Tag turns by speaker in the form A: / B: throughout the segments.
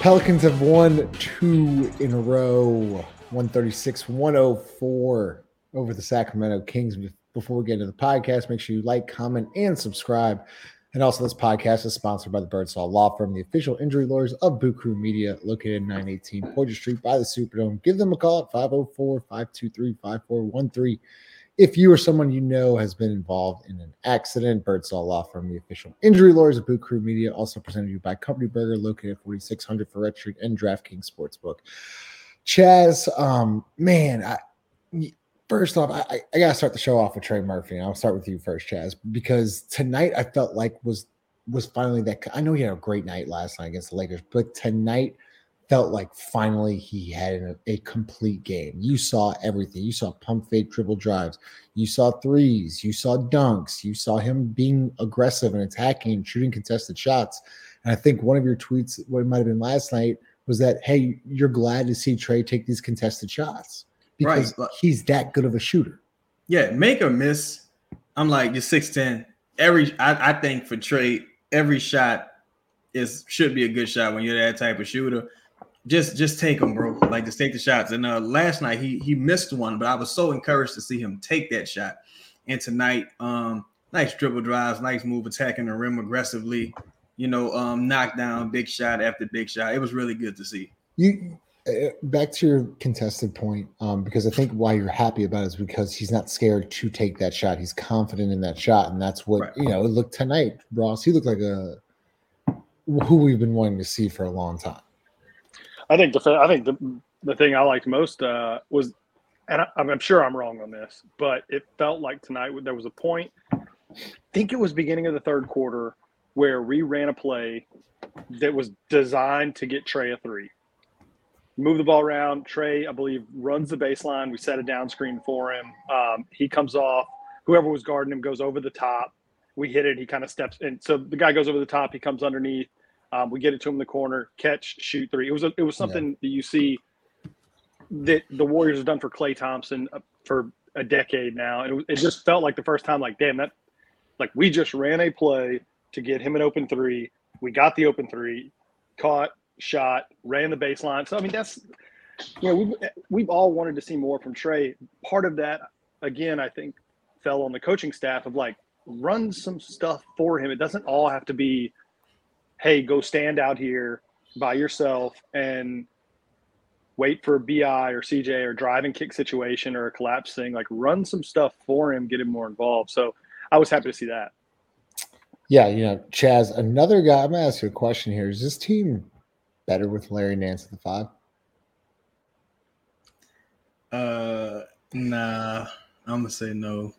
A: Pelicans have won two in a row 136 104 over the Sacramento Kings. Before we get into the podcast, make sure you like, comment, and subscribe. And also, this podcast is sponsored by the Birdsall Law Firm, the official injury lawyers of Boot Crew Media, located 918 Poydras Street by the Superdome. Give them a call at 504 523 5413. If you or someone you know has been involved in an accident, Birdsall Law Firm, the official injury lawyers of Boot Crew Media, also presented to you by Company Burger, located at 4600 Freret Street and DraftKings Sportsbook. Chaz, um, man, I, first off, I, I got to start the show off with Trey Murphy. And I'll start with you first, Chaz, because tonight I felt like was was finally that. I know he had a great night last night against the Lakers, but tonight felt like finally he had a, a complete game. You saw everything. You saw pump fake triple drives. You saw threes. You saw dunks. You saw him being aggressive and attacking, shooting contested shots. And I think one of your tweets, what it might have been last night, was that hey, you're glad to see Trey take these contested shots because
B: Right.
A: he's that good of a shooter.
B: Yeah, make or miss. I'm like you're 6'10. Every I, I think for Trey, every shot is should be a good shot when you're that type of shooter. Just just take them, bro. Like just take the shots. And uh last night he he missed one, but I was so encouraged to see him take that shot. And tonight, um, nice dribble drives, nice move, attacking the rim aggressively. You know, um, knock down big shot after big shot. It was really good to see.
A: You uh, back to your contested point, um, because I think why you're happy about it is because he's not scared to take that shot. He's confident in that shot, and that's what
B: Right.
A: you know. It looked tonight, Ross. He looked like a who we've been wanting to see for a long time.
C: I think the I think the the thing I liked most uh, was, and I, I'm sure I'm wrong on this, but it felt like tonight there was a point. I think it was beginning of the third quarter where we ran a play that was designed to get Trey a three. Move the ball around. Trey, I believe, runs the baseline. We set a down screen for him. Um, he comes off. Whoever was guarding him goes over the top. We hit it. He kind of steps in. So the guy goes over the top. He comes underneath. Um, we get it to him in the corner, catch, shoot three. It was a, it was something that you see that the Warriors have done for Klay Thompson uh, for a decade now, and it, it just felt like the first time, like damn that, like we just ran a play to get him an open three. We got the open three, caught, shot, ran the baseline. So I mean that's you know we've we've all wanted to see more from Trey. Part of that, again, I think fell on the coaching staff of like run some stuff for him. It doesn't all have to be hey, go stand out here by yourself and wait for a BI or CJ or drive and kick situation or a collapse thing. Like run some stuff for him, get him more involved. So I was happy to see that.
A: Yeah, you know, Chaz. Another guy. I'm gonna ask you a question here. Is this team better with Larry Nance at the five?
B: Uh, nah, I'm gonna say no.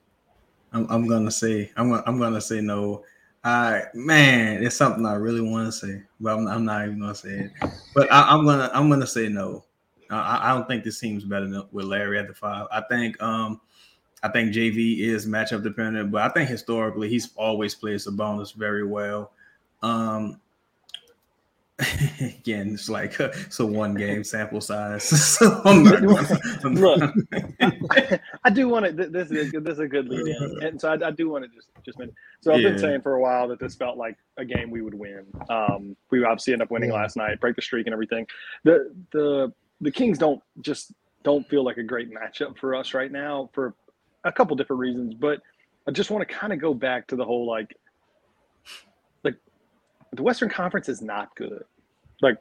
B: I'm, I'm gonna say I'm I'm gonna say no. I man, it's something I really want to say, but I'm, I'm not even gonna say it. But I, I'm gonna I'm gonna say no. I, I don't think this team's better than with Larry at the five. I think um I think JV is matchup dependent, but I think historically he's always played Sabonis very well. Um, again, it's like it's a one game sample size. so I'm not I'm
C: Look, I do want to. This is this is a good lead in, and so I, I do want to just just mention. So I've
B: Yeah.
C: been saying for a while that this felt like a game we would win. Um, we obviously end up winning
A: Yeah.
C: last night, break the streak and everything. The the the Kings don't just don't feel like a great matchup for us right now for a couple different reasons, but I just want to kind of go back to the whole like like the Western Conference is not good. Like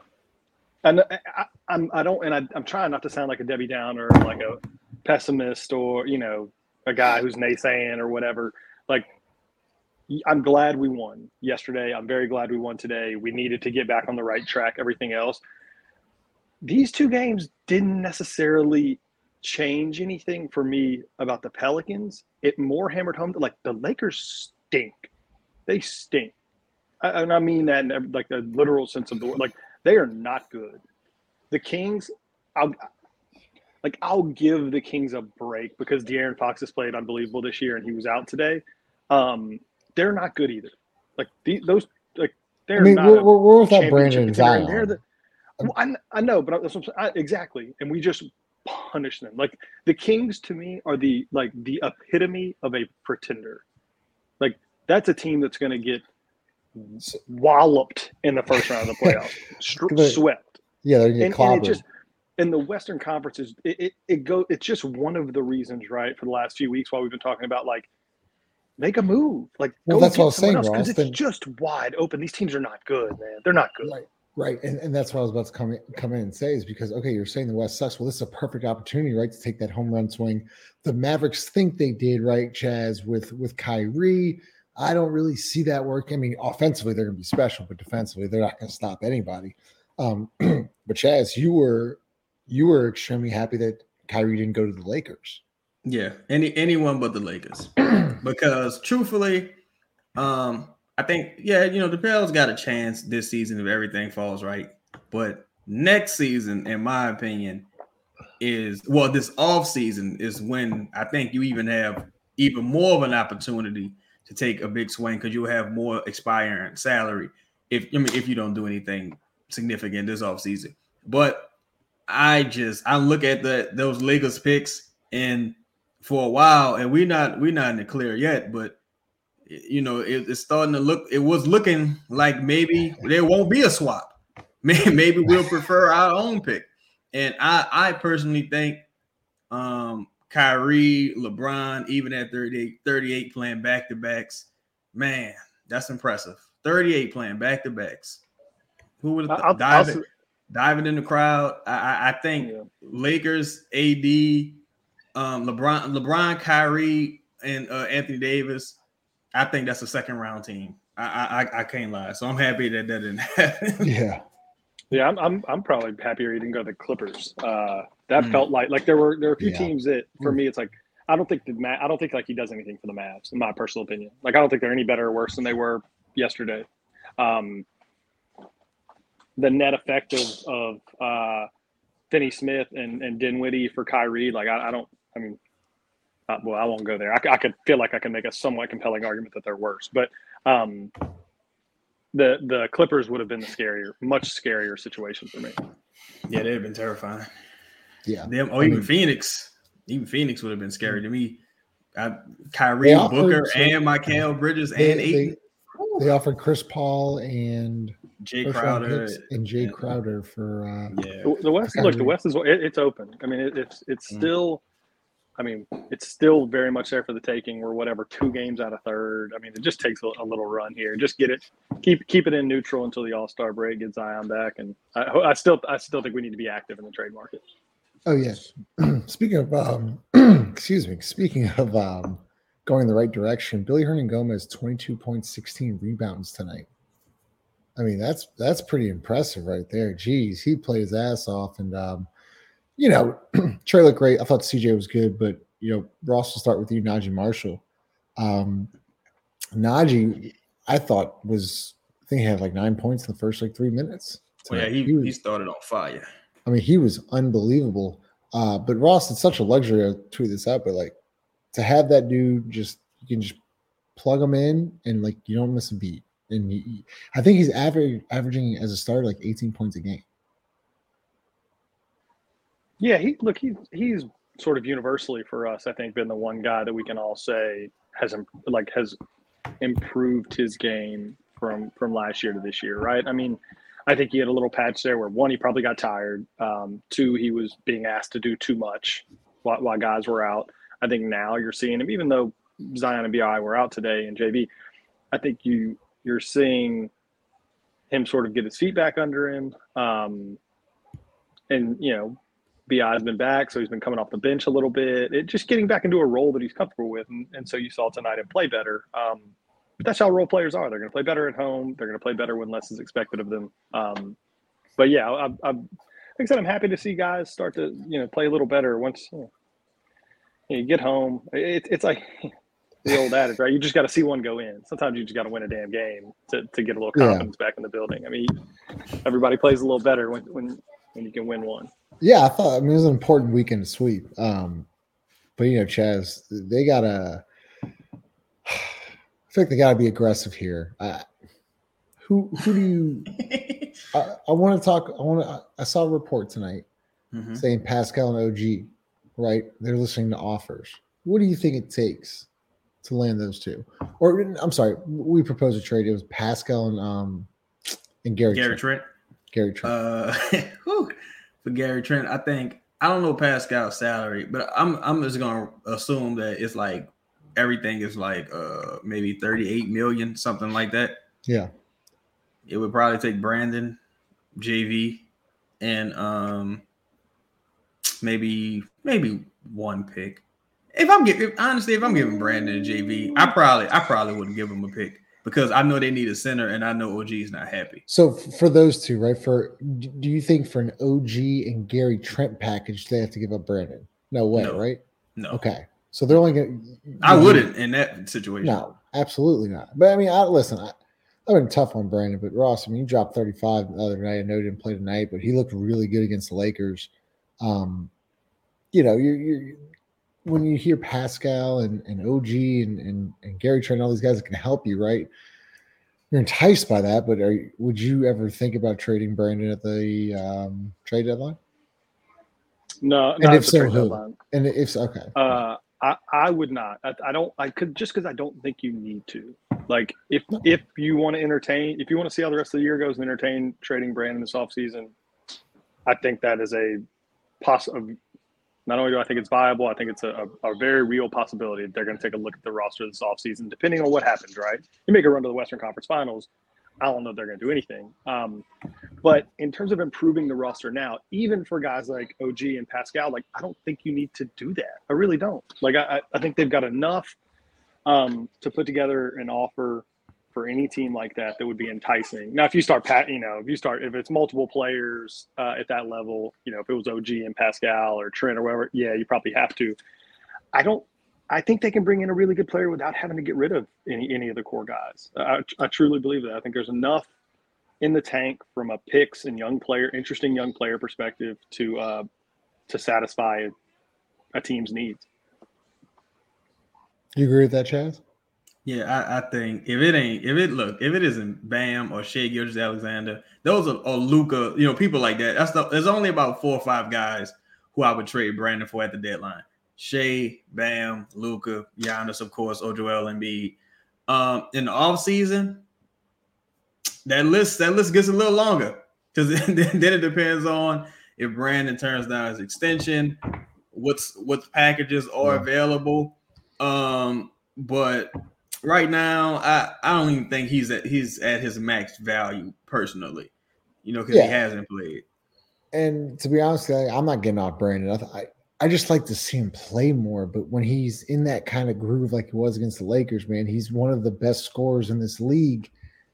C: and I, I'm I don't and I, I'm trying not to sound like a Debbie Downer like a pessimist or you know a guy who's naysaying or whatever. Like I'm glad we won yesterday. I'm very glad we won today. We needed to get back on the right track. Everything else. These two games didn't necessarily change anything for me about the Pelicans. It more hammered home that like the Lakers stink. They stink. I, and I mean that in like the literal sense of the word. Like they are not good. The Kings, I'll like I'll give the Kings a break because De'Aaron Fox has played unbelievable this year and he was out today. Um, they're not good either. Like the, those, like they're
A: I mean,
C: not.
A: we're, we're, we're without Brandon and
C: contender, and
A: Zion.
C: They're the, well, I, I know, but that's what I'm. I, exactly, and we just punish them. Like the Kings to me are the like the epitome of a pretender. Like that's a team that's going to get walloped in the first round of the playoffs, swept.
A: Yeah, they're
C: And, and it just in the Western Conference is it, it, it go it's just one of the reasons, right, for the last few weeks while we've been talking about like make a move. Like
A: Well,
C: go
A: that's what I was
C: someone
A: saying,
C: else,
A: Ross,
C: it's
A: then-
C: just wide open. These teams are not good, man. They're not good.
A: Right, right, and, and that's what I was about to come in, come in and say is because okay, you're saying the West sucks. Well, this is a perfect opportunity, right, to take that home run swing. The Mavericks think they did, right, Chaz, with with Kyrie. I don't really see that work. I mean, offensively they're going to be special, but defensively they're not going to stop anybody. Um, but Chaz, you were you were extremely happy that Kyrie didn't go to the Lakers.
B: Yeah, any anyone but the Lakers. because truthfully, um, I think yeah, you know, the Pels got a chance this season if everything falls right. But next season, in my opinion, is well, this off season is when I think you even have even more of an opportunity to take a big swing because you'll have more expiring salary if I mean if you don't do anything significant this off season. But I just I look at the those Lakers picks and for a while, and we're not we're not in the clear yet, but you know it, it's starting to look. It was looking like maybe there won't be a swap. Maybe we'll prefer our own pick. And I I personally think um Kyrie, LeBron, even at 38, 38 playing back to backs, man, that's impressive. 38 playing back to backs. Who would have
C: I'll- I'll
B: diving, diving in the crowd? I, I, I think
C: Yeah.
B: Lakers, AD, um, LeBron, LeBron, Kyrie, and uh, Anthony Davis. I think that's a second round team. I, I I- I can't lie. So I'm happy that that didn't happen.
A: Yeah,
C: Yeah, I'm, I'm I'm probably happier he didn't go to the Clippers. Uh, that
B: Mm.
C: felt like like there were there were a few
A: Yeah.
C: teams that for me it's like I don't think the Ma- I don't think like he does anything for the Mavs in my personal opinion. Like I don't think they're any better or worse than they were yesterday. Um, the net effect of of uh, Finney Smith and and Dinwiddie for Kyrie, like I, I don't. I mean, uh, well, I won't go there. I, I could feel like I can make a somewhat compelling argument that they're worse, but um, the the Clippers would have been the scarier, much scarier situation for me.
B: yeah, they'd have been terrifying.
A: yeah.
B: Them or
A: I
B: even
A: mean-
B: Phoenix. Even Phoenix would have been scary to me. I,
A: They
B: Kyrie,
A: offered
B: Booker,
A: some-
B: and Mikal Bridges,
A: They,
B: and
A: they,
B: Ayton,
A: they offered Chris Paul and
B: Jae
A: first
B: Crowder.
A: and Jae
B: yeah.
A: Crowder for uh,
B: Yeah,
C: The- The West, look, the West is it, it's open. I mean, it, it's it's
B: Mm.
C: still, I mean, it's still very much there for the taking. We're whatever two games out of third. I mean, it just takes a, a little run here. Just get it, keep keep it in neutral until the All Star break, get Zion back, and I, I still I still think we need to be active in the trade market.
A: Oh yes. speaking of um excuse me, speaking of um going the right direction, Willy Hernangomez 22.16 rebounds tonight. I mean, that's that's pretty impressive right there. Geez, he played his ass off and um you know, Trey looked great. I thought CJ was good, but you know, Ross will start with you, Naji Marshall. Um Najee, I thought was I think he had like nine points in the first like three minutes.
B: well, yeah,
A: tonight.
B: he,
A: was-
B: he started on fire.
A: I mean, he was unbelievable. Uh, but Ross, it's such a luxury to tweet this out, but like to have that dude just you can just plug him in and like you don't miss a beat. And he, I think he's average, averaging as a starter like 18 points a game.
C: Yeah, he look he he's sort of universally for us. I think been the one guy that we can all say has like has improved his game from from last year to this year, right? I mean, I think he had a little patch there where one he probably got tired, um, two he was being asked to do too much while, while guys were out. I think now you're seeing him, even though Zion and Bi were out today and JB. I think you you're seeing him sort of get his feet back under him, um, and you know Bi's been back, so he's been coming off the bench a little bit. It just getting back into a role that he's comfortable with, and, and so you saw tonight him play better. Um, but that's how role players are. They're going to play better at home. They're going to play better when less is expected of them. Um, but yeah, I, I, like I said, I'm happy to see guys start to you know play a little better once you, know, you get home. It, it's like the old adage, right? You just got to see one go in. Sometimes you just got to win a damn game to, to get a little
A: Yeah.
C: confidence back in the building. I mean, everybody plays a little better when when when you can win one.
A: Yeah, I thought I mean it was an important weekend to sweep. Um, but you know, Chaz, they gotta. I think they gotta be aggressive here. Uh, who who do you? I, I want to talk. I want to. I saw a report tonight
B: Mhm.
A: saying Pascal and OG, right? They're listening to offers. What do you think it takes to land those two. Or I'm sorry, we proposed a trade. It was Pascal and um and Gary
B: Gary
A: Trent.
B: Trent.
A: Gary Trent.
B: Uh, for Gary Trent, I think I don't know Pascal's salary, but I'm I'm just gonna assume that it's like everything is like uh maybe 38 million, something like that.
A: yeah.
B: It would probably take Brandon, JV, and um maybe maybe one pick. If I'm giving honestly, if I'm giving Brandon and JV, I probably I probably wouldn't give him a pick because I know they need a center and I know OG is not happy.
A: So for those two, right? For do you think for an OG and Gary Trent package they have to give up Brandon? No way,
B: No.
A: right?
B: No,
A: Okay. So they're only gonna
B: I wouldn't in that situation.
A: No, absolutely not. But I mean, I listen, I, I've been tough on Brandon, but Ross, I mean, you dropped 35 the other night. I know he didn't play tonight, but he looked really good against the Lakers. Um, you know, you're, you're when you hear Pascal and, and OG and, and, and Gary Trent, all these guys that can help you, right? You're enticed by that, but are, would you ever think about trading Brandon at the um, trade deadline?
C: No,
A: And
C: not
A: if
C: at the
A: so, who?
C: deadline.
A: And if so, okay,
C: Uh, I, I would not. I, I don't. I could just because I don't think you need to. Like, if if you want to entertain, if you want to see how the rest of the year goes and entertain trading Brandon this offseason, I think that is a possible. Not only do I think it's viable, I think it's a, a, a very real possibility that they're going to take a look at the roster this offseason, depending on what happens. Right? You make a run to the Western Conference Finals. I don't know if they're going to do anything. Um, but in terms of improving the roster now, even for guys like OG and Pascal, like I don't think you need to do that. I really don't. Like I, I- I think they've got enough um, to put together an offer for any team like that that would be enticing. Now, if you start pat, you know, if you start if it's multiple players uh, at that level, you know, if it was OG and Pascal or Trent or whatever, yeah, you probably have to. I don't. I think they can bring in a really good player without having to get rid of any any of the core guys. I, I truly believe that. I think there's enough in the tank from a picks and young player, interesting young player perspective to uh, to satisfy a team's needs.
A: you agree with that, Chaz?
B: Yeah, I, I think if it ain't if it look if it isn't Bam or Shai Gilgeous-Alexander, those are or Luka, you know, people like that. That's the, there's only about four or five guys who I would trade Brandon for at the deadline. Shai, Bam, Luka, Giannis, of course, Ojoel Embiid. Um, in the off season, that list that list gets a little longer because then, then it depends on if Brandon turns down his extension, what's what packages are available. Um, but right now, I, I don't even think he's at he's at his max value personally. You know, because
A: Yeah.
B: he hasn't played.
A: And to be honest, I- I'm not getting off Brandon. I, th- I I just like to see him play more. But when he's in that kind of groove like he was against the Lakers, man, he's one of the best scorers in this league.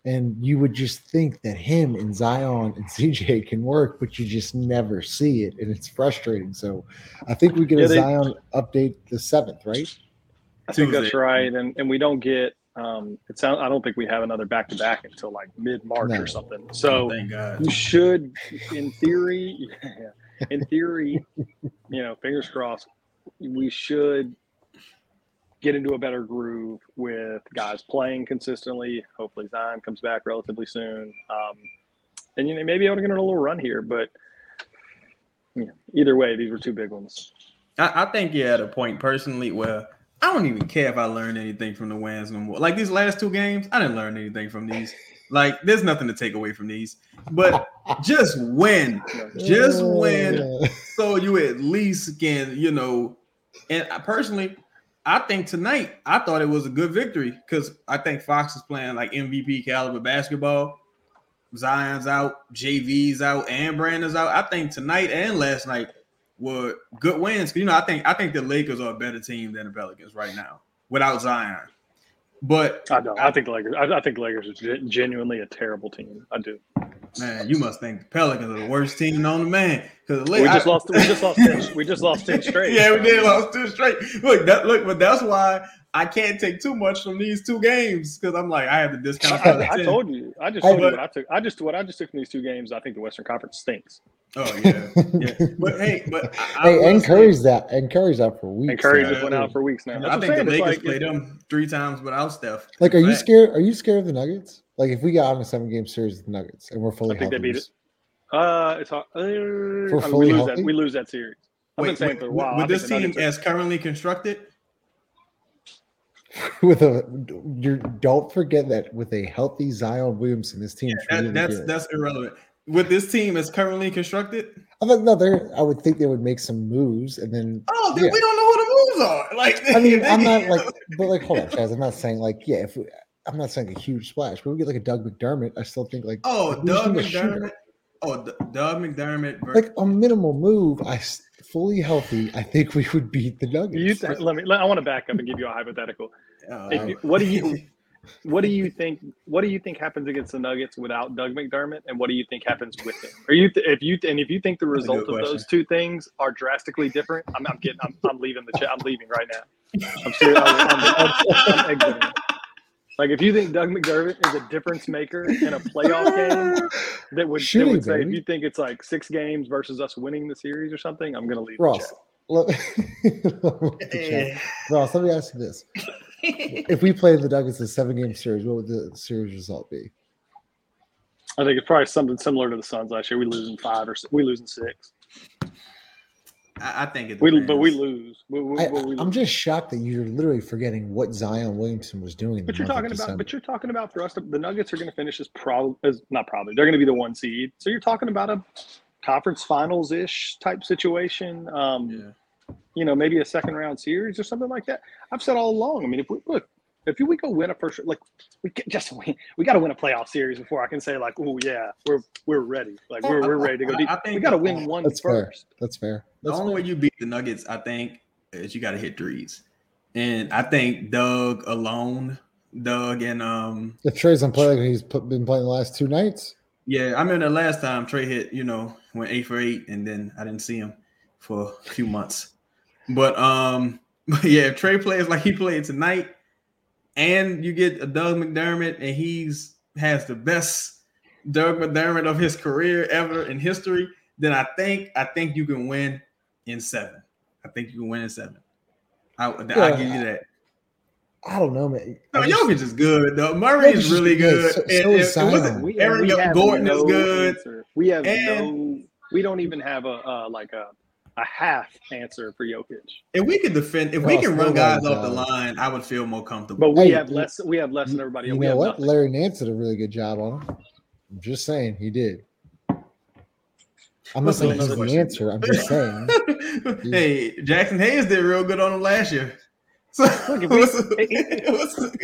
A: And you would just think that him and Zion and CJ can work, but you just never see it, and it's frustrating. So, I think we get
C: Yeah,
A: a
C: they-
A: Zion update the seventh, right?
C: I think that's right, and and we don't get. Um, it sounds. I don't think we have another back to back until like mid March
A: No.
C: or something. So
B: thank God.
C: we should, in theory, yeah, in theory, you know, fingers crossed, we should get into a better groove with guys playing consistently. Hopefully, Zion comes back relatively soon, um, and you know, maybe able to get on a little run here. But you know, either way, these were two big ones.
B: I, I think you're at a point personally where I don't even care if I learned anything from the wins no more. Like these last two games, I didn't learn anything from these. Like there's nothing to take away from these. But just win, just win,
A: Uh,
B: so you at least can, you know. And I personally, I think tonight I thought it was a good victory because I think Fox is playing like MVP caliber basketball. Zion's out, JV's out, and Brandon's out. I think tonight and last night were good wins. You know, I think I think the Lakers are a better team than the Pelicans right now without Zion. But
C: I don't. I think Lakers. I, I think Lakers are gen- genuinely a terrible team. I do.
B: man, you must think the Pelicans are the worst team known to man. Because
C: We just lost. We just lost. Ten, we just lost ten straight.
B: yeah, we did lost two straight. Look, that look, but that's why I can't take too much from these two games because I'm like I have to discount. the
C: I, I told you. I just
A: I-
C: told you what I took. I just what I just took from these two games. I think the Western Conference stinks.
B: Oh yeah, yeah. But hey, but I, I
A: hey,
B: will
A: and
B: say-
A: Curry's that, and Curry's out for weeks.
C: And Curry just went out for weeks now. That's
B: I think
C: I'm
B: the
C: saying.
B: Lakers
C: It's
B: played them three times without Steph.
A: Like, are you scared? Are you scared of the Nuggets? Like, if we got on a seven game series with the Nuggets and we're fully
C: I think they beat it. Uh, it's hard. Uh, I mean, we lose
A: healthy?
C: that. We lose that series. I've been
B: Wait,
C: saying
B: with,
C: for a while.
B: with this team
C: are-
B: as currently constructed,
A: with a you don't forget that with a healthy Zion Williamson, this team.
B: That, that's that's irrelevant. With this team as currently constructed,
A: I thought no, they I would think they would make some moves and then.
B: oh, then
A: Yeah.
B: we don't know who the moves are. Like,
A: I mean, I'm not like, but like, hold on, Chaz. I'm not saying like, yeah, if we, I'm not saying a huge splash, but we get like a Doug McDermott. I still think like,
B: oh, Doug McDermott.
A: it?
B: Oh, D- Doug McDermott. ver-
A: like a minimal move. I fully healthy. I think we would beat the Nuggets.
C: You th- let me. Let, I want to back up and give you a hypothetical.
B: uh,
C: If you, what do you what do you think what do you think happens against the Nuggets without Doug McDermott, and what do you think happens with him? Are you if you and if you think the result of
B: question.
C: those two things are drastically different, I'm, I'm getting I'm, I'm leaving the chat. I'm leaving right now. I'm serious. I'm, I'm, I'm, I'm exiting. Like if you think Doug McDermott is a difference maker in a playoff game, that would, that would say if you think it's like six games versus us winning the series or something, I'm gonna leave the
A: Ross.
C: chat.
A: Let, the chat. Eh. Ross, let me ask you this: If we played the Nuggets in a seven-game series, what would the series result be?
C: I think it's probably something similar to the Suns last year. We lose in five or we lose in six.
B: I, I think it.
C: We but we lose. We, we,
A: I,
C: but we
A: I'm just shocked that you're literally forgetting what Zion Williamson was doing.
C: But you're talking about. But you're talking about for us. To, the Nuggets are going to finish as probably as not probably. They're going to be the one seed. So you're talking about a conference finals ish type situation. Um,
B: Yeah.
C: You know, maybe a second round series or something like that. I've said all along. I mean, if we look, if we go win a first, like we get just win, we got to win a playoff series before I can say like, oh yeah, we're we're ready. Like we're, we're ready to go deep.
B: I think
C: we got to win one
A: That's fair.
C: first.
A: That's fair.
B: The only
A: fair.
B: way you beat the Nuggets, I think, is you got to hit threes, and I think Doug alone, Doug and um,
A: If Trey's on play like he's put, been playing the last two nights,
B: yeah, I remember the last time Trey hit, you know, went eight for eight, and then I didn't see him for a few months. But um, but yeah, if Trey plays like he played tonight, and you get a Doug McDermott, and he's has the best Doug McDermott of his career ever in history, then I think I think you can win in seven. I think you can win in seven. I I
A: Yeah.
B: give you that.
A: I don't know, man.
B: No,
A: I just-
B: Jokic is good though. Murray is
A: is
B: really
A: good.
B: good.
A: So-
B: And-
A: so is
B: and- and what's.
C: We,
B: Aaron
C: we have
B: Gordon is
C: no
B: good.
C: answer. We have
B: And-
C: no. We don't even have a uh, like a a half answer for Jokic.
B: If we could defend, if we
A: Ross,
B: can run guys
A: nobody's,
B: off the line, I would feel more comfortable.
C: But we
A: Hey,
C: have less. We have less than everybody.
A: You
C: else. We
A: know
C: have
A: what?
C: nothing.
A: Larry Nance did a really good job on him. I'm just saying he did. I'm not saying he's
B: another
A: the answer. I'm just saying.
B: hey, Jaxson Hayes did real good on him last year. So,
C: Look, if we-
B: what's-
C: it-
B: what's-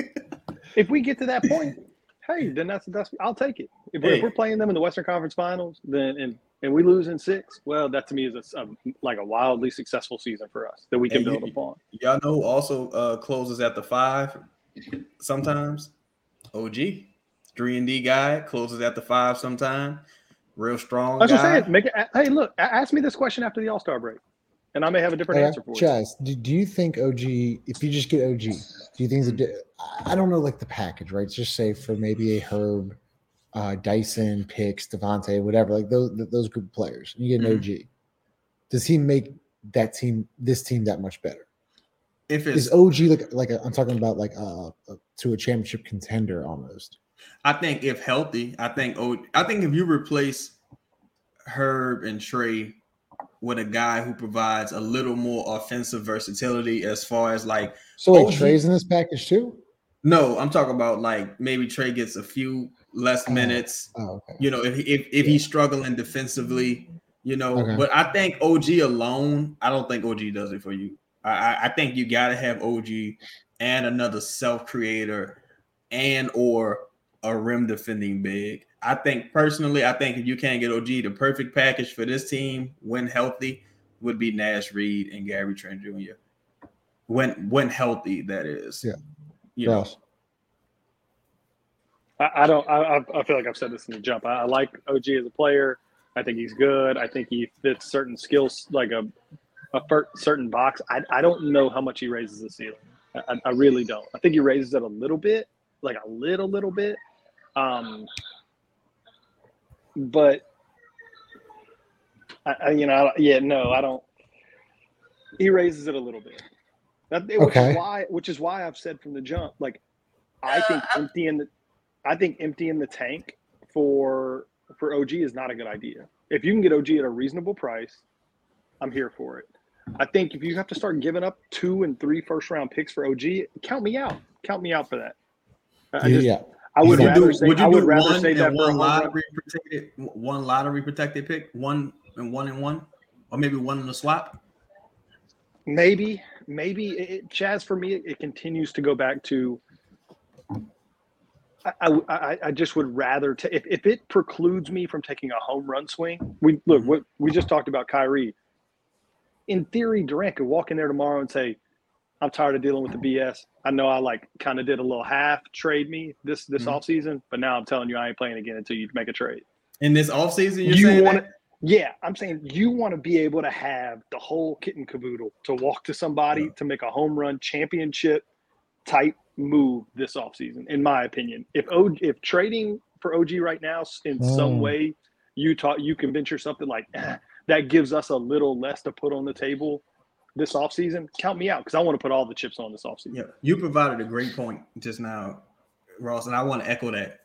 C: If we get to that point, hey, then that's that's. I'll take it. If, we're,
B: Hey.
C: if we're playing them in the Western Conference Finals, then and and we lose in six, well, that to me is a like a wildly successful season for us that we can
B: Hey,
C: build
B: you-
C: upon.
B: Y'all know also uh, closes at the five sometimes? OG. Three and D guy closes at the five sometime. Real strong
C: That's what
B: guy.
C: I'm saying. Make it. Hey, look, ask me this question after the All Star break, and I may have a different
A: Uh,
C: answer for you.
A: Chaz, do, do you think OG, if you just get OG, do you think it's a di- I don't know, like the package, right? Just say for maybe a Herb, uh, Dyson, Picks, Devontae, whatever, like those those group of players, and you get an
B: Mhm.
A: OG. Does he make that team, this team, that much better?
B: If it's
A: Is OG like like i I'm talking about like uh uh, to a championship contender almost?
B: I think if healthy, I think oh, I think if you replace Herb and Trey with a guy who provides a little more offensive versatility as far as like
A: So like
B: OG
A: Trey's in this package too.
B: no, I'm talking about like maybe Trey gets a few less
A: Oh.
B: minutes.
A: Oh, okay.
B: You know, if if if he's struggling defensively, you know,
A: Okay.
B: but I think OG alone, I don't think OG does it for you. I I, think you got to have OG and another self creator and or a rim defending big. I think personally, I think if you can't get OG, the perfect package for this team when healthy would be Naz Reid and Gary Trent Jr. When when healthy, that is.
A: Yeah.
B: You.
C: I, I don't. I, I- I feel like I've said this in the jump. I, I like OG as a player. I think he's good. I think he fits certain skills, like a a fir- certain box. I, I don't know how much he raises the ceiling. I, I really don't. I think he raises it a little bit, like a little, little bit. Um, but I, I you know, I, yeah, no, I don't. He raises it a little bit. That, which
A: Okay.
C: is why, which is why I've said from the jump, like I think emptying the, I think emptying the tank for for OG is not a good idea. If you can get OG at a reasonable price, I'm here for it. I think if you have to start giving up two and three first round picks for OG, count me out. Count me out for that. I just,
A: yeah,
C: I would
A: Would
C: rather
B: do,
C: say
B: would you
C: I would
B: do
C: rather
B: one
C: say that
B: and
C: for
B: one lottery protected, one lottery protected pick, one and one and one, or maybe one in the swap?
C: Maybe, maybe it, it- Chaz. For me, it, it continues to go back to. I, I, I- just would rather ta- if, if it precludes me from taking a home run swing. We look. What we just talked about Kyrie. In theory, Durant could walk in there tomorrow and say, "I'm tired of dealing with the BS. I know I like kind of did a little half trade me this this
B: Mhm.
C: offseason, but now I'm telling you I ain't playing again until you make a trade."
B: In this offseason, you're
C: You
B: that?
C: Yeah, I'm saying you want to be able to have the whole kit and caboodle to walk to somebody
B: Yeah.
C: to make a home run championship type move this offseason, in my opinion. If o, if trading for OG right now s- in some
A: Mm.
C: way you taught you convince yourself that like "Eh, that gives us a little less to put on the table this offseason, count me out because I want to put all the chips on this offseason.
B: Yeah, you provided a great point just now, Ross, and I want to echo that.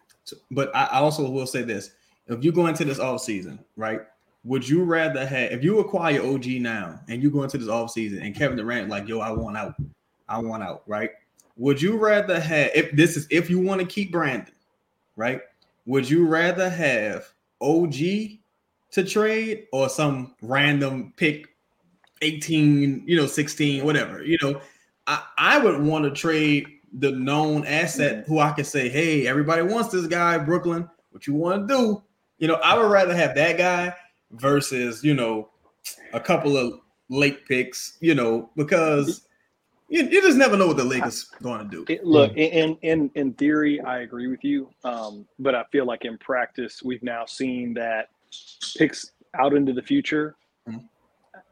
B: But I I also will say this: if you go into this offseason, right, would you rather have if you acquire OG now and you go into this offseason and Kevin Durant like, yo, I want out, I want out, right? Would you rather have if this is if you want to keep Brandon, right? Would you rather have OG to trade or some random pick 18, you know, 16, whatever, you know? I, I would want to trade the known asset who I could say, hey, everybody wants this guy, Brooklyn. What you want to do? You know, I would rather have that guy versus, you know, a couple of late picks, you know, because you, you just never know what the Lakers going to do.
C: It, look, in in in theory, I agree with you, um, but I feel like in practice, we've now seen that picks out into the future
B: Mhm.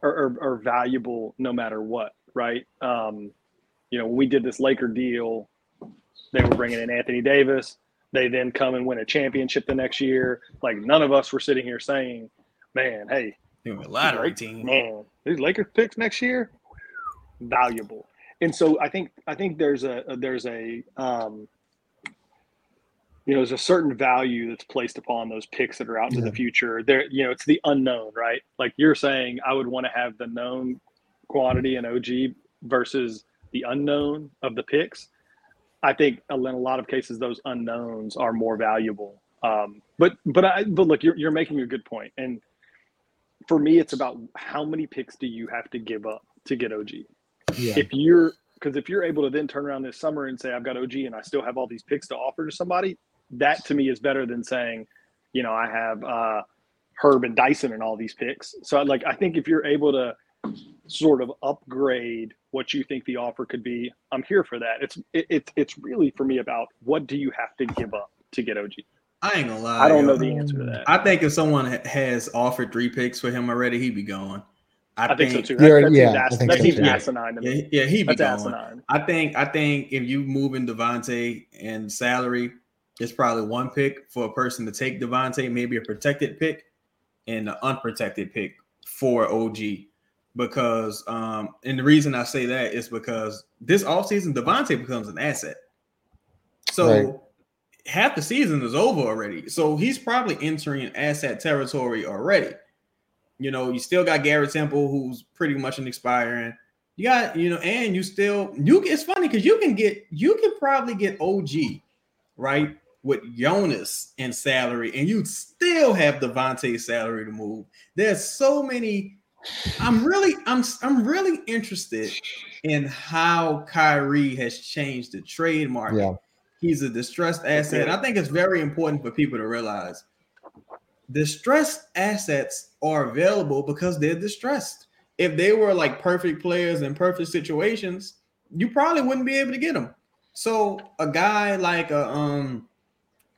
C: are, are, are valuable no matter what, right? Um, you know, when we did this Laker deal, they were bringing in Anthony Davis. They then come and win a championship the next year. Like none of us were sitting here saying, "Man, hey,
B: You know, a lottery
C: Right?
B: team.
C: man, these Lakers picks next year, valuable. And so I think I think there's a there's a um, you know there's a certain value that's placed upon those picks that are out into
A: Yeah.
C: the future. There, you know, it's the unknown, right? Like you're saying, I would want to have the known quantity in OG versus the unknown of the picks. I think in a lot of cases those unknowns are more valuable. Um, but but I but look, you're you're making a good point, and for me, it's about how many picks do you have to give up to get OG.
A: Yeah,
C: If you're because if you're able to then turn around this summer and say I've got OG and I still have all these picks to offer to somebody, that to me is better than saying, you know, I have uh, Herb and Dyson and all these picks. So like I think if you're able to sort of upgrade what you think the offer could be, I'm here for that. It's it, it's it's really for me about what do you have to give up to get OG.
B: I ain't gonna lie.
C: I don't know the answer to that.
B: I think if someone has offered three picks for him already, he'd be gone. I,
C: I think so too.
A: Yeah,
C: That, that
A: yeah,
C: seems,
A: I think
C: that
A: so
C: seems
A: too.
C: asinine to
B: Yeah,
C: me.
B: yeah, he'd be
C: That's
B: gone.
C: asinine.
B: I think I think if you move in Devontae and salary, it's probably one pick for a person to take Devontae, maybe a protected pick and an unprotected pick for OG. Because um, and the reason I say that is because this offseason, Devontae becomes an asset. So
A: Right.
B: half the season is over already. So he's probably entering asset territory already. You know, you still got Garrett Temple, who's pretty much an expiring. You got, you know, and you still you. It's funny because you can get, you can probably get OG, right, with Jonas and salary, and you'd still have Devontae's salary to move. There's so many. I'm really, I'm, I'm really interested in how Kyrie has changed the trade market.
A: yeah,
B: He's a distressed asset. I think it's very important for people to realize distressed assets are available because they're distressed. If they were like perfect players in perfect situations, you probably wouldn't be able to get them. So a guy like a um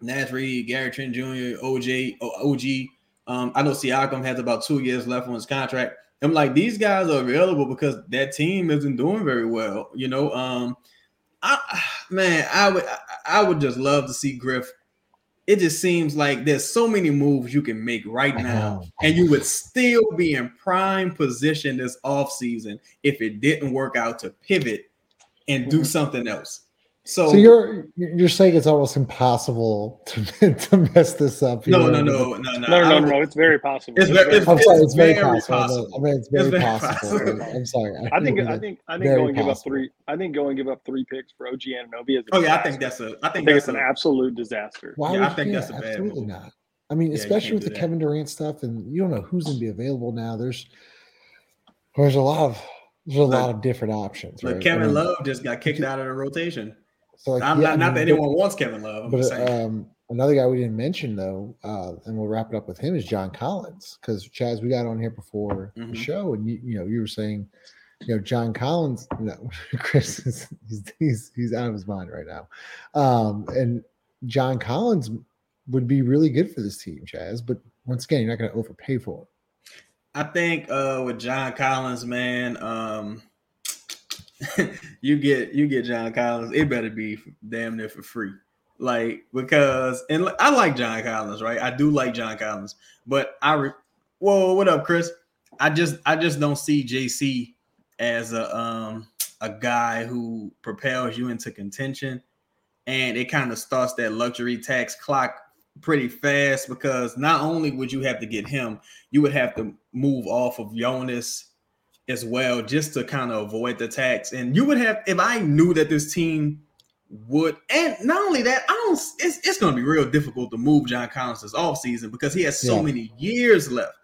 B: Naz Reid, Gary Trent Jr., OJ, OG, um, I know Siakam has about two years left on his contract. I'm like, these guys are available because that team isn't doing very well. You know, um, I man, I would I would just love to see Griff. It just seems like there's so many moves you can make right now, and you would still be in prime position this offseason if it didn't work out to pivot and do
C: Mhm.
B: something else. So,
A: So you're you're saying it's almost impossible to, to mess this up.
B: no, no, no, no, no,
C: No, no, no. It's very possible.
B: It's
C: It's
B: very-
C: very
B: it's
A: I'm sorry, it's very,
B: very
A: possible.
B: possible.
A: I mean, it's very,
B: very
A: possible.
B: possible.
A: I'm sorry.
C: I think I think I think
A: very
C: going give up three. I think going give up three picks for OG Anunoby is.
B: Oh yeah, I think that's a. I
C: I
B: think
C: think it's
B: that's
C: an absolute disaster.
A: Why
B: Yeah,
A: would
B: I think
A: you?
B: that's
A: Yeah,
B: a bad
A: absolutely
B: move.
A: not. I mean,
B: Yeah,
A: especially with the
B: that.
A: Kevin Durant stuff, and you don't know who's going to be available now. There's there's a lot of there's a lot of different options.
B: Look. Kevin
A: I
B: Love just got kicked out of the rotation.
A: So like,
B: I'm
A: yeah,
B: not,
A: I
B: not
A: mean,
B: that
A: but-
B: anyone wants Kevin Love. I'm just
A: But
B: saying.
A: um, another guy we didn't mention though, uh, and we'll wrap it up with him is John Collins because Chaz, we got on here before
B: Mhm.
A: the show, and you, you know you were saying, you know, John Collins, no, Chris is he's, he's he's out of his mind right now, um, and John Collins would be really good for this team, Chaz. But once again, you're not going to overpay for him.
B: I think uh with John Collins, man, um you get you get John Collins, it better be damn near for free. Like because and I like John Collins, right? I do like John Collins, but I re- whoa, what up, Chris? I just I just don't see JC as a um a guy who propels you into contention and it kind of starts that luxury tax clock pretty fast because not only would you have to get him, you would have to move off of Jonas as well just to kind of avoid the tax. And you would have, if I knew that this team would, and not only that, I don't, it's, it's going to be real difficult to move John Collins this offseason because he has so
A: Yeah.
B: many years left.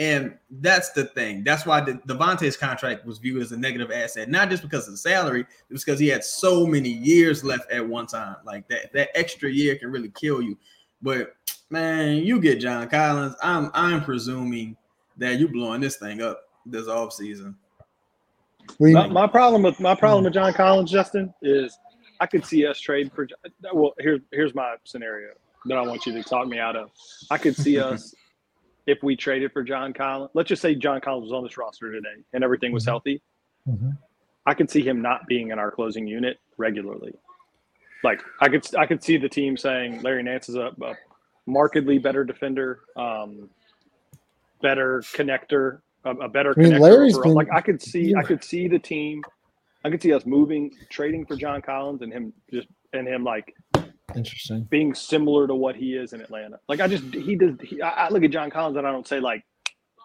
B: And that's the thing. That's why the Devontae's contract was viewed as a negative asset, not just because of the salary, it was because he had so many years left at one time. Like that, that extra year can really kill you. But man, you get John Collins. I'm I'm presuming that you're blowing this thing up this off
A: season. do
C: My, my problem with my problem with John Collins, Justin, is I could see us trade for. Well, here's here's my scenario that I want you to talk me out of. I could see us if we traded for John Collins. Let's just say John Collins was on this roster today and everything was
A: Mhm.
C: healthy.
A: Mhm.
C: I could see him not being in our closing unit regularly. Like I could I could see the team saying Larry Nance is a, a markedly better defender, um, better connector, a, a better
A: I mean. Larry's
C: overall.
A: been-
C: like I could see I could see the team. I could see us moving, trading for John Collins, and him just and him like
A: Interesting.
C: being similar to what he is in Atlanta. Like I just he does. He, I, I look at John Collins and I don't say like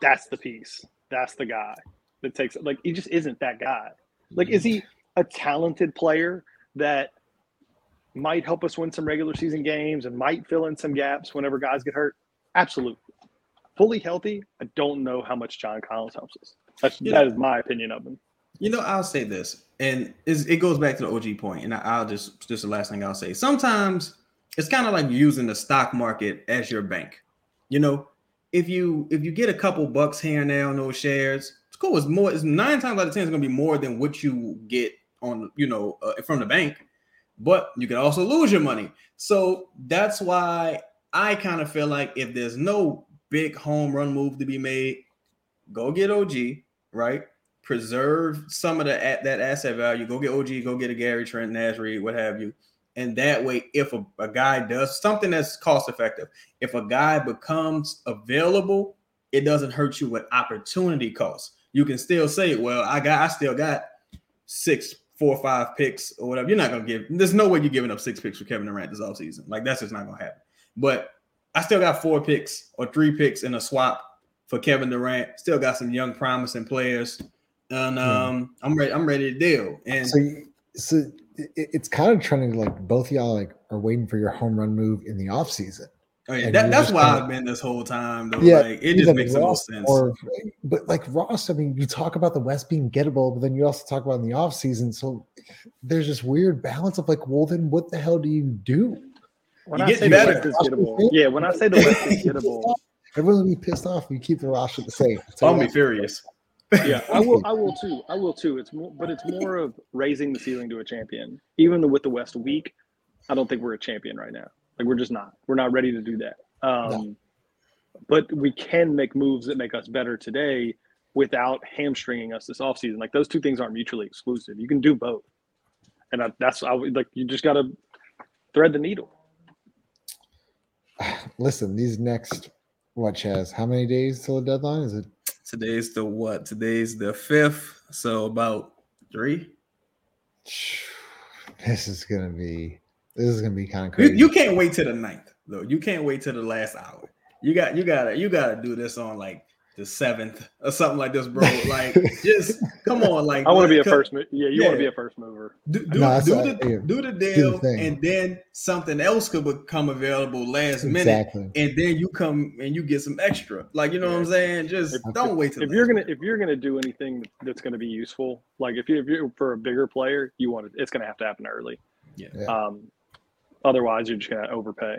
C: that's the piece, that's the guy that takes it. Like he just isn't that guy. Like is he a talented player that might help us win some regular season games and might fill in some gaps whenever guys get hurt? Absolutely. Fully healthy, I don't know how much John Collins helps us. That's. That is my opinion of him.
B: You know, I'll say this, and it goes back to the OG point, and I'll just just the last thing I'll say. Sometimes it's kind of like using the stock market as your bank. You know, if you if you get a couple bucks here and there on those shares, it's cool. It's more. It's nine times out of ten, it's going to be more than what you get on you know uh, from the bank. But you can also lose your money. So that's why I kind of feel like if there's no big home run move to be made, go get OG, right? Preserve some of the at that asset value. Go get OG, go get a Gary Trent, Naz Reid, what have you. And that way, if a, a guy does something that's cost effective, if a guy becomes available, it doesn't hurt you with opportunity costs. You can still say, well, I got I still got six, four, five picks or whatever. You're not gonna give there's no way you're giving up six picks for Kevin Durant this offseason. Like that's just not gonna happen. But I still got four picks or three picks in a swap for Kevin Durant. Still got some young promising players. And um, I'm ready. I'm ready to deal. And
A: So, you- so it's kind of trending like both of y'all like are waiting for your home run move in the offseason.
B: oh, yeah, that, that's why I've been this whole time. Though.
A: Yeah,
B: like, it just makes the
A: Ross
B: most sense.
A: Or, but like Ross, I mean, you talk about the West being gettable, but then you also talk about in the offseason. So there's this weird balance of like, well, then what the hell do you do?
C: When
B: You
C: I
B: get
C: say the
B: better.
C: West is gettable, yeah. When I say the West is gettable,
A: Everyone's gonna be pissed off if you keep the roster the same.
B: I'll be furious.
C: yeah, I will. I will too. I will too. It's more, but it's more of raising the ceiling to a champion. Even with the West weak, I don't think we're a champion right now. Like we're just not. We're not ready to do that. Um, But we can make moves that make us better today without hamstringing us this offseason. Like those two things aren't mutually exclusive. You can do both, and I, that's I would like. You just got to thread the needle.
A: listen, these next what Chaz? How many days till the deadline? Is it
B: Today's the what? Today's the fifth. So about three.
A: This is gonna be this is gonna be kind of
B: You,
A: crazy.
B: you can't wait to the ninth though. You can't wait to the last hour. You got you gotta you gotta do this on like the seventh or something like this, bro. Like just come on, like
C: I want to be a
B: cut-
C: first. Mo- yeah, you want to be a first mover.
B: Do, do,
A: No, that's
B: do the
A: yeah,
B: do the
A: the
B: deal,
A: thing.
B: and then something else could become available last minute, and then you come and you get some extra. Like you know what I'm saying? Just
C: If-
B: don't wait till
C: If you're gonna
B: minute.
C: if you're gonna do anything that's gonna be useful, like if you if you're for a bigger player, you want it. It's gonna have to happen early.
B: Yeah.
A: Yeah.
C: Um, otherwise, you're just gonna overpay.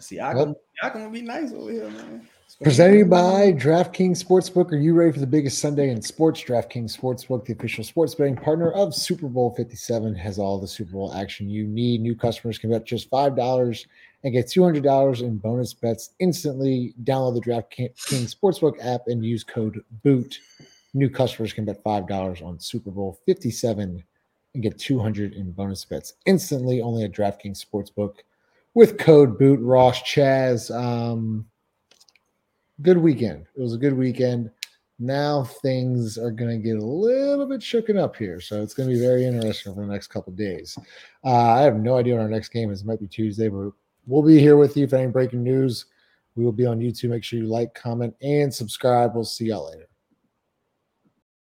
B: see, I
A: Well-
B: can I can be nice over here, man.
A: Presented by DraftKings Sportsbook. Are you ready for the biggest Sunday in sports? DraftKings Sportsbook, the official sports betting partner of Super Bowl 57, has all the Super Bowl action you need. New customers can bet just $5 and get $200 in bonus bets instantly. Download the DraftKings Sportsbook app and use code BOOT. New customers can bet $5 on Super Bowl 57 and get 200 in bonus bets instantly only at DraftKings Sportsbook with code BOOT. Ross Chaz. Um, good weekend. It was a good weekend. Now things are going to get a little bit shooken up here, so it's going to be very interesting for the next couple days. Uh, I have no idea when our next game is. It might be Tuesday, but we'll be here with you. If any breaking news, we will be on YouTube. Make sure you like, comment, and subscribe. We'll see y'all later.